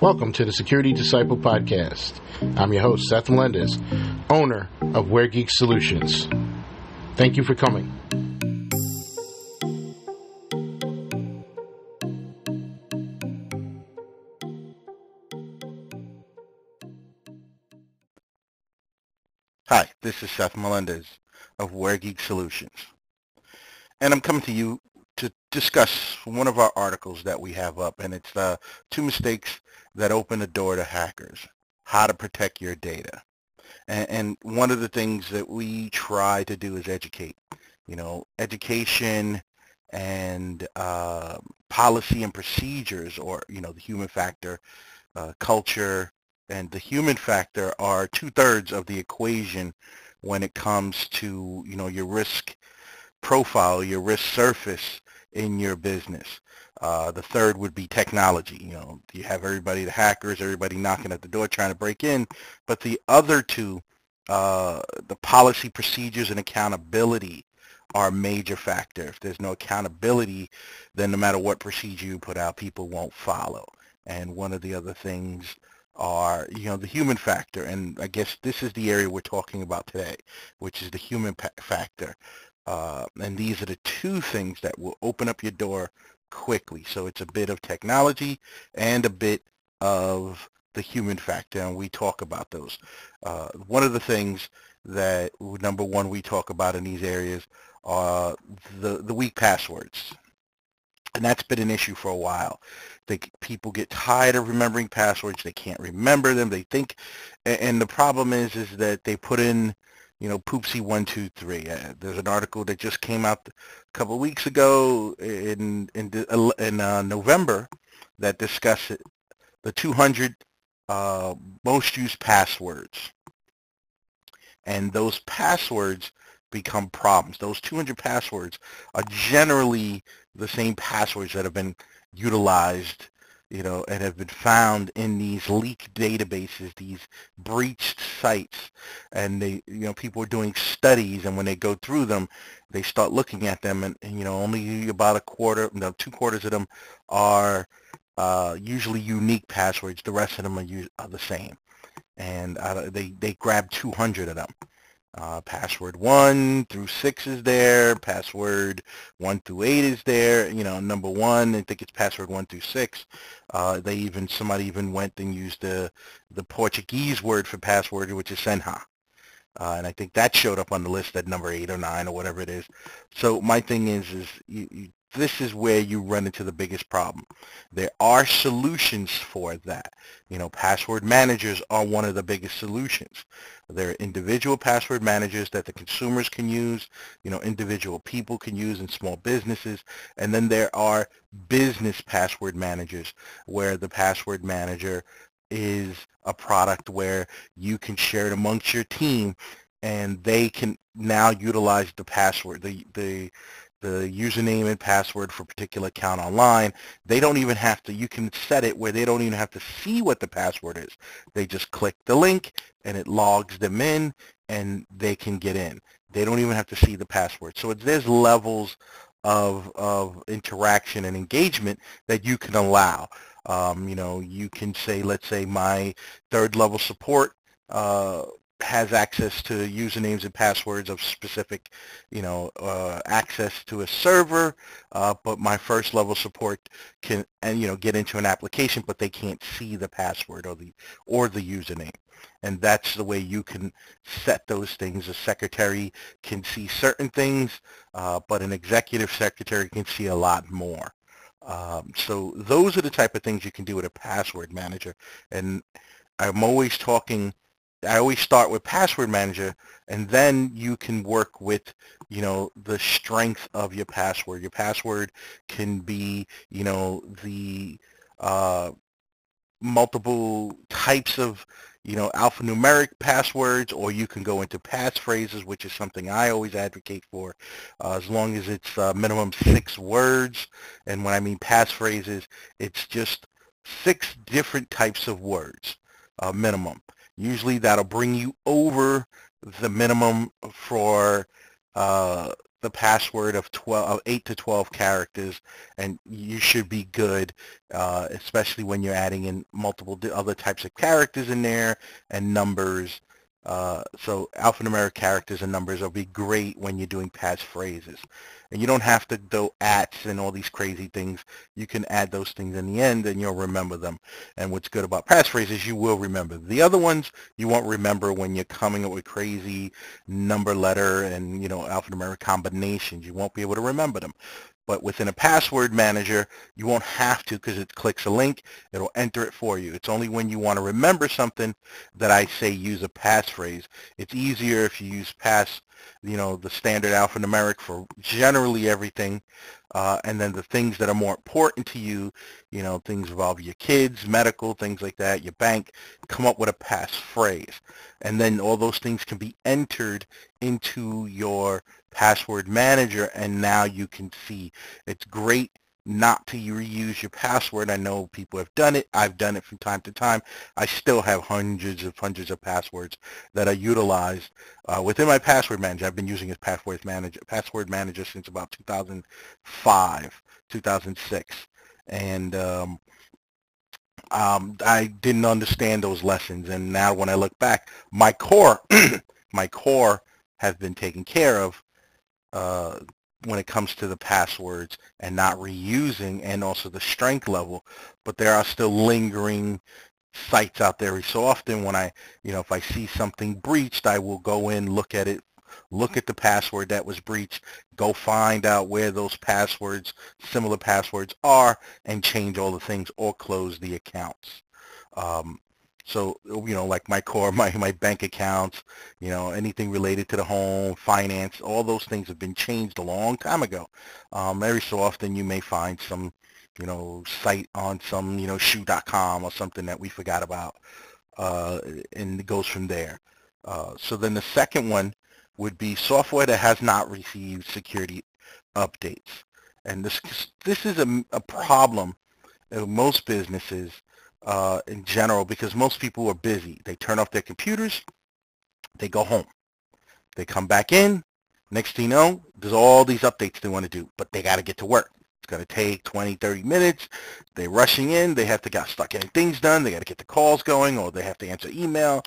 Welcome to the Security Disciple Podcast. I'm your host, Seth Melendez, owner of WareGeeks Solutions. Thank you for coming. Hi, this is Seth Melendez of WareGeeks Solutions. And I'm coming to you to discuss one of our articles that we have up, and it's uh, two mistakes that open the door to hackers, how to protect your data. And, and one of the things that we try to do is educate. You know, education and uh, policy and procedures, or, you know, the human factor, uh, culture, and the human factor are two-thirds of the equation when it comes to, you know, your risk profile, your risk surface in your business. Uh, the third would be technology. You know, you have everybody, the hackers, everybody knocking at the door trying to break in. But the other two, uh, the policy, procedures, and accountability are a major factor. If there's no accountability, then no matter what procedure you put out, people won't follow. And one of the other things are, you know, the human factor. And I guess this is the area we're talking about today, which is the human factor. Uh, and these are the two things that will open up your door quickly. So it's a bit of technology and a bit of the human factor, and we talk about those. Uh, one of the things that, number one, we talk about in these areas are the, the weak passwords. And that's been an issue for a while. They, people get tired of remembering passwords. They can't remember them. They think, and the problem is, is that they put in you know, Poopsie one two three. Uh, there's an article that just came out a couple of weeks ago in in in uh, November that discussed it, the 200 uh, most used passwords, and those passwords become problems. Those 200 passwords are generally the same passwords that have been utilized you know, and have been found in these leaked databases, these breached sites, and they, you know, people are doing studies, and when they go through them, they start looking at them, and, and you know, only about a quarter, no, two quarters of them are uh, usually unique passwords. The rest of them are, are the same, and uh, they they grab 200 of them. Uh, password 1 through 6 is there. Password 1 through 8 is there. You know, number 1, I think it's password 1 through 6. Uh, they even, somebody even went and used the, the Portuguese word for password, which is Senha. Uh, and I think that showed up on the list at number 8 or 9 or whatever it is. So my thing is, is you, you this is where you run into the biggest problem. There are solutions for that. You know, password managers are one of the biggest solutions. There are individual password managers that the consumers can use, you know, individual people can use in small businesses. And then there are business password managers where the password manager is a product where you can share it amongst your team and they can now utilize the password, the, the the username and password for a particular account online. They don't even have to, you can set it where they don't even have to see what the password is. They just click the link and it logs them in and they can get in. They don't even have to see the password. So there's levels of, of interaction and engagement that you can allow. Um, you know, you can say, let's say my third level support uh, has access to usernames and passwords of specific, you know, uh, access to a server, uh, but my first level support can, and you know, get into an application, but they can't see the password or the or the username, and that's the way you can set those things. A secretary can see certain things, uh, but an executive secretary can see a lot more. Um, so those are the type of things you can do with a password manager, and I'm always talking I always start with password manager and then you can work with, you know, the strength of your password. Your password can be, you know, the uh, multiple types of, you know, alphanumeric passwords or you can go into passphrases, which is something I always advocate for, uh, as long as it's uh, minimum six words. And when I mean passphrases, it's just six different types of words, uh, minimum. Usually that'll bring you over the minimum for uh, the password of 12, of 8 to 12 characters, and you should be good, uh, especially when you're adding in multiple other types of characters in there and numbers. Uh, so alphanumeric characters and numbers will be great when you're doing passphrases. And you don't have to do ats and all these crazy things. You can add those things in the end and you'll remember them. And what's good about passphrases, you will remember. The other ones, you won't remember when you're coming up with crazy number letter and, you know, alphanumeric combinations. You won't be able to remember them. But within a password manager, you won't have to because it clicks a link. It'll enter it for you. It's only when you want to remember something that I say use a passphrase. It's easier if you use pass, you know, the standard alphanumeric for generally everything. Uh, and then the things that are more important to you, you know, things involving your kids, medical, things like that, your bank, come up with a passphrase. And then all those things can be entered into your password manager and now you can see it's great not to reuse your password. I know people have done it. I've done it from time to time. I still have hundreds of hundreds of passwords that I utilize uh, within my password manager. I've been using this password manager password manager since about 2005, 2006, and um, um, I didn't understand those lessons. And now when I look back, my core, my core has been taken care of uh, when it comes to the passwords and not reusing and also the strength level, but there are still lingering sites out there. So often when I, you know, if I see something breached, I will go in, look at it, look at the password that was breached, go find out where those passwords, similar passwords are, and change all the things or close the accounts. Um, so, you know, like my core, my, my bank accounts, you know, anything related to the home, finance, all those things have been changed a long time ago. Um, every so often you may find some, you know, site on some, you know, shoe.com or something that we forgot about, uh, and it goes from there. Uh, so then the second one would be software that has not received security updates. And this, this is a, a problem most businesses uh, in general because most people are busy. They turn off their computers, they go home. They come back in, next thing you know, there's all these updates they want to do, but they got to get to work. It's going to take 20, 30 minutes. They're rushing in. They have to get stuck getting things done. They got to get the calls going or they have to answer email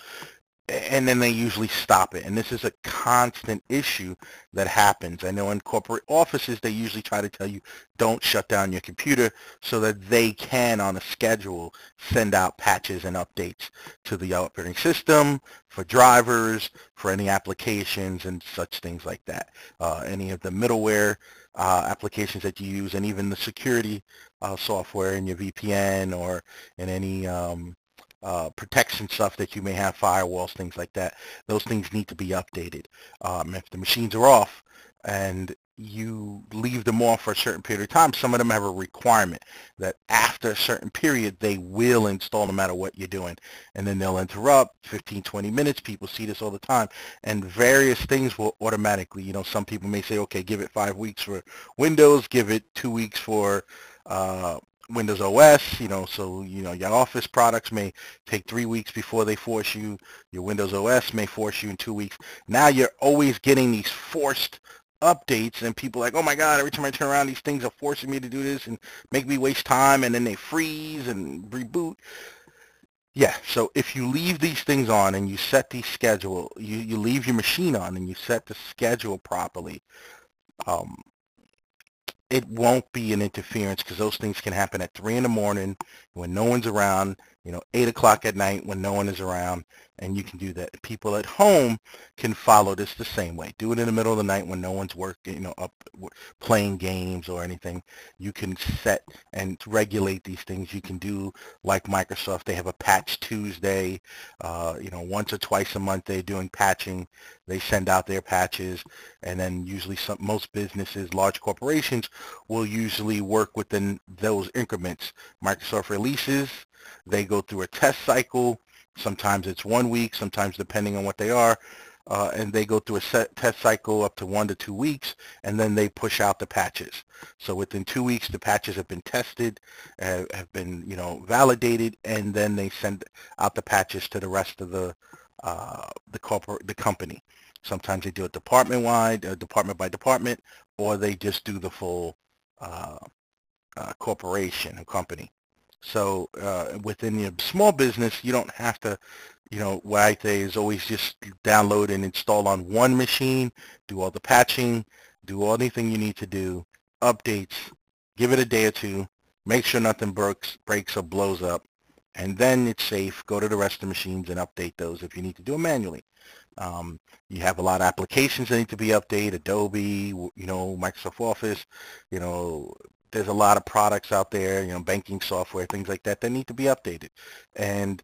and then they usually stop it. And this is a constant issue that happens. I know in corporate offices, they usually try to tell you, don't shut down your computer so that they can, on a schedule, send out patches and updates to the operating system, for drivers, for any applications and such things like that. Uh, any of the middleware uh, applications that you use and even the security uh, software in your VPN or in any um, uh, protection stuff that you may have, firewalls, things like that. Those things need to be updated. Um, if the machines are off and you leave them off for a certain period of time, some of them have a requirement that after a certain period, they will install no matter what you're doing. And then they'll interrupt 15, 20 minutes. People see this all the time. And various things will automatically, you know, some people may say, okay, give it five weeks for Windows, give it two weeks for uh, Windows OS, you know, so, you know, your Office products may take three weeks before they force you. Your Windows OS may force you in two weeks. Now you're always getting these forced updates and people like, oh my God, every time I turn around, these things are forcing me to do this and make me waste time and then they freeze and reboot. Yeah, so if you leave these things on and you set the schedule, you, you leave your machine on and you set the schedule properly, um, it won't be an interference because those things can happen at 3 in the morning when no one's around, you know, 8 o'clock at night when no one is around, and you can do that. People at home can follow this the same way. Do it in the middle of the night when no one's working, you know, up playing games or anything. You can set and regulate these things. You can do like Microsoft. They have a patch Tuesday. Uh, you know, once or twice a month they're doing patching. They send out their patches, and then usually some most businesses, large corporations, will usually work within those increments. Microsoft releases. They go through a test cycle Sometimes it's one week, sometimes depending on what they are, uh, and they go through a test cycle up to one to two weeks, and then they push out the patches. So within two weeks, the patches have been tested, uh, have been you know validated, and then they send out the patches to the rest of the uh, the corporate, the company. Sometimes they do it department-wide, uh, department by department, or they just do the full uh, uh, corporation and company. So uh, within your small business, you don't have to, you know, what I say is always just download and install on one machine, do all the patching, do all anything you need to do, updates, give it a day or two, make sure nothing breaks, breaks or blows up, and then it's safe. Go to the rest of the machines and update those if you need to do them manually. Um, you have a lot of applications that need to be updated, Adobe, you know, Microsoft Office, you know, there's a lot of products out there, you know, banking software, things like that, that need to be updated. And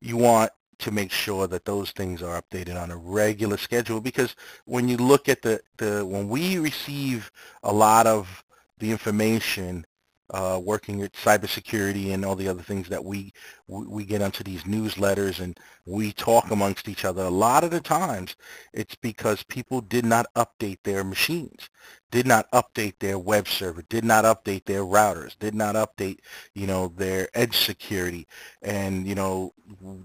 you want to make sure that those things are updated on a regular schedule because when you look at the, the when we receive a lot of the information uh, working at cybersecurity and all the other things that we we get onto these newsletters and we talk amongst each other. A lot of the times, it's because people did not update their machines, did not update their web server, did not update their routers, did not update you know their edge security, and you know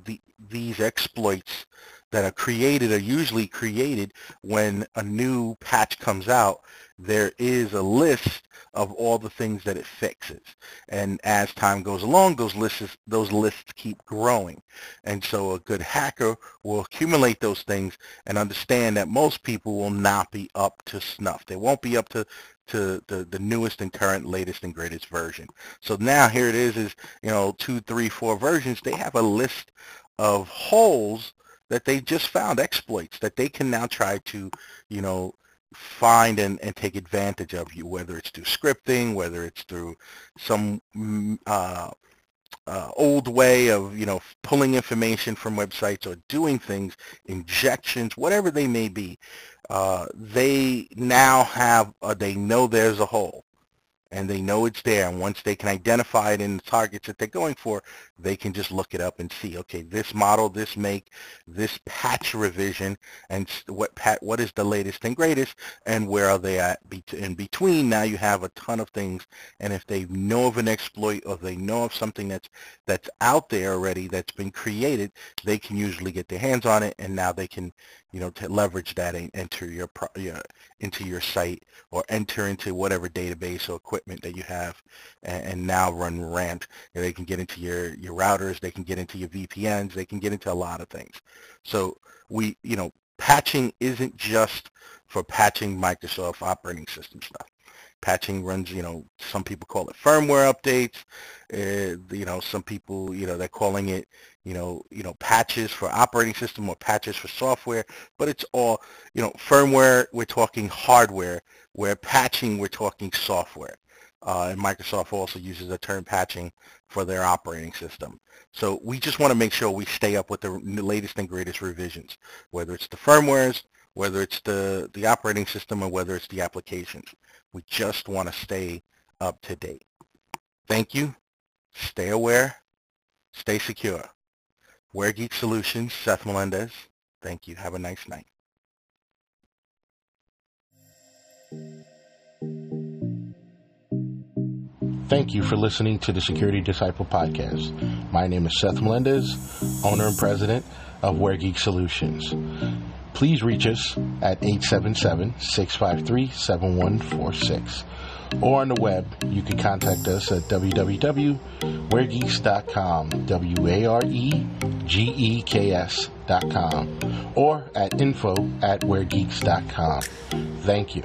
the, these exploits that are created are usually created when a new patch comes out. There is a list of all the things that it fixes. And as time goes along, those lists, those lists keep growing. And so a good hacker will accumulate those things and understand that most people will not be up to snuff. They won't be up to to the, the newest and current, latest and greatest version. So now here it is, is, you know, two, three, four versions. They have a list of holes that they just found exploits that they can now try to, you know, find and, and take advantage of you, whether it's through scripting, whether it's through some mm, uh, uh, old way of, you know, pulling information from websites or doing things, injections, whatever they may be. Uh, they now have, uh, they know there's a hole and they know it's there. And once they can identify it in the targets that they're going for, they can just look it up and see, okay, this model, this make, this patch revision, and what pat, what is the latest and greatest, and where are they at in between. Now you have a ton of things, and if they know of an exploit or they know of something that's that's out there already that's been created, they can usually get their hands on it, and now they can, you know, leverage that and enter your, your into your site or enter into whatever database or equipment that you have, and, and now run. You know, they can get into your your routers, they can get into your VPNs, they can get into a lot of things. So we, you know, patching isn't just for patching Microsoft operating system stuff. Patching runs, you know, some people call it firmware updates. Uh, you know, some people, you know, they're calling it, you know, you know, patches for operating system or patches for software. But it's all, you know, firmware. We're talking hardware. Where patching, we're talking software. Uh, and Microsoft also uses the term patching for their operating system. So we just want to make sure we stay up with the latest and greatest revisions, whether it's the firmwares, whether it's the, the operating system, or whether it's the applications. We just want to stay up to date. Thank you. Stay aware. Stay secure. WareGeeks Solutions, Seth Melendez. Thank you. Have a nice night. Thank you for listening to the Security Disciple podcast. My name is Seth Melendez, owner and president of WareGeeks Solutions. Please reach us at 877-653-7146 or on the web, you can contact us at www.waregeeks.com, W-A-R-E-G-E-K-S.com, or at info at waregeeks.com. Thank you.